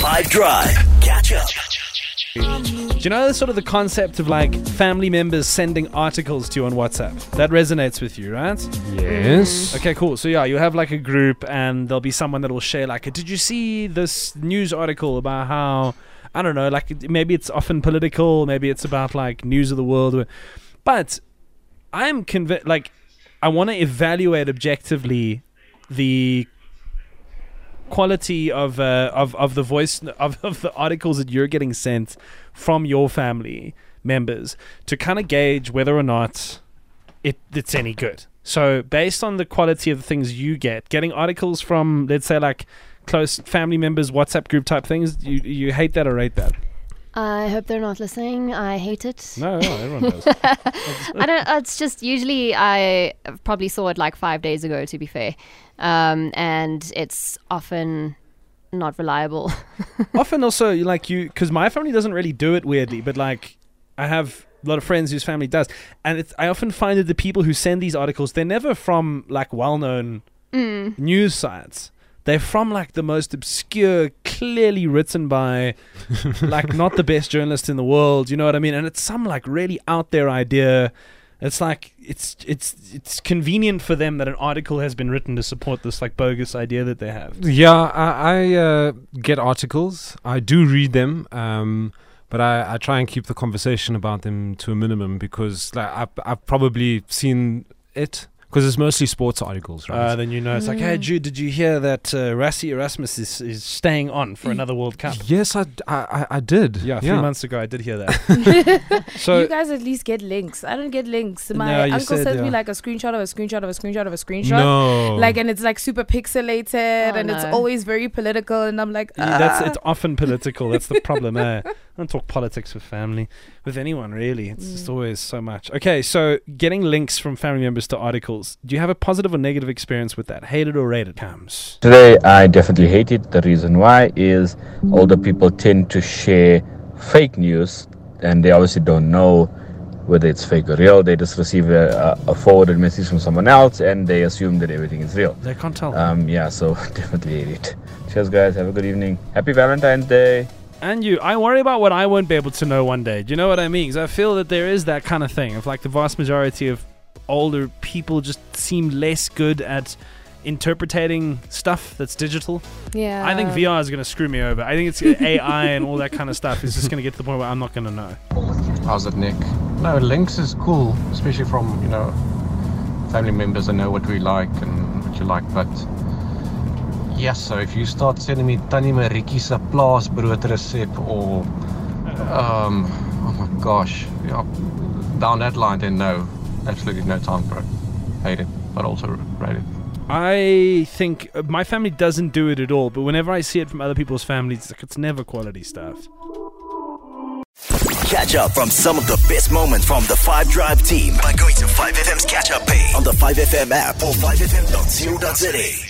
5 Drive. Catch up. Do you know the sort of the concept of like family members sending articles to you on WhatsApp? That resonates with you, right? Yes. Okay, cool. So yeah, you have like a group, and there'll be someone that will share like, "Did you see this news article about how I don't know, like maybe it's often political, maybe it's about like news of the world, but I'm convinced, like, I want to evaluate objectively the quality of uh, of of the voice of, of the articles that you're getting sent from your family members to kind of gauge whether or not it it's any good. So based on the quality of the things you get, getting articles from let's say like close family members, WhatsApp group type things, you you hate that or rate that? I hope they're not listening. I hate it. No, no everyone does. I don't. It's just usually I probably saw it like five days ago. To be fair, um, and it's often not reliable. Often also like you because my family doesn't really do it weirdly, but like I have a lot of friends whose family does, and it's I often find that the people who send these articles they're never from like well known news sites. They're from like the most obscure, clearly written by like not the best journalist in the world. You know what I mean? And it's some like really out there idea. It's like it's it's it's convenient for them that an article has been written to support this like bogus idea that they have. Yeah, I, I uh, get articles. I do read them, um, but I, I try and keep the conversation about them to a minimum because like, I've, I've probably seen it because it's mostly sports articles, right? Uh, then you know it's like, hey Jude, did you hear that uh, Rassie Erasmus is, is staying on for another World Cup? yes, I, I, I- I did. Yeah, three months ago I did hear that. so you guys at least get links. I don't get links. My No, you uncle said, sends me yeah. like a screenshot of a screenshot of a screenshot of a screenshot. No. Like and it's like super pixelated Oh, and it's no. always very political and I'm like Yeah, that's "Ah." it's often political. That's the problem. Eh? I don't talk politics with family, with anyone really. It's just Mm. always so much. Okay, so getting links from family members to articles. Do you have a positive or negative experience with that? Hated or rated? Comes. Today, I definitely hate it. The reason why is older people tend to share fake news and they obviously don't know whether it's fake or real. They just receive a, a a forwarded message from someone else and they assume that everything is real. They can't tell. Um, yeah, so definitely hate it. Cheers, guys. Have a good evening. Happy Valentine's Day. And you, I worry about what I won't be able to know one day. Do you know what I mean? Because I feel that there is that kind of thing of like the vast majority of older people just seem less good at interpreting stuff that's digital. Yeah. I think VR is going to screw me over. I think it's AI and all that kind of stuff is just going to get to the point where I'm not going to know. How's it, Nick? No, links is cool, especially from you know family members that know what we like and what you like. But yes, so if you start sending me Tannie Marietjie se plaasbrood resep or um, oh my gosh, yeah, down that line, then no, absolutely no time for it. Hate it, but also rate it. I think uh, my family doesn't do it at all, but whenever I see it from other people's families, it's, like, it's never quality stuff. Catch up from some of the best moments from the 5 Drive team by going to 5FM's catch up page on the 5FM app or 5FM.co.za.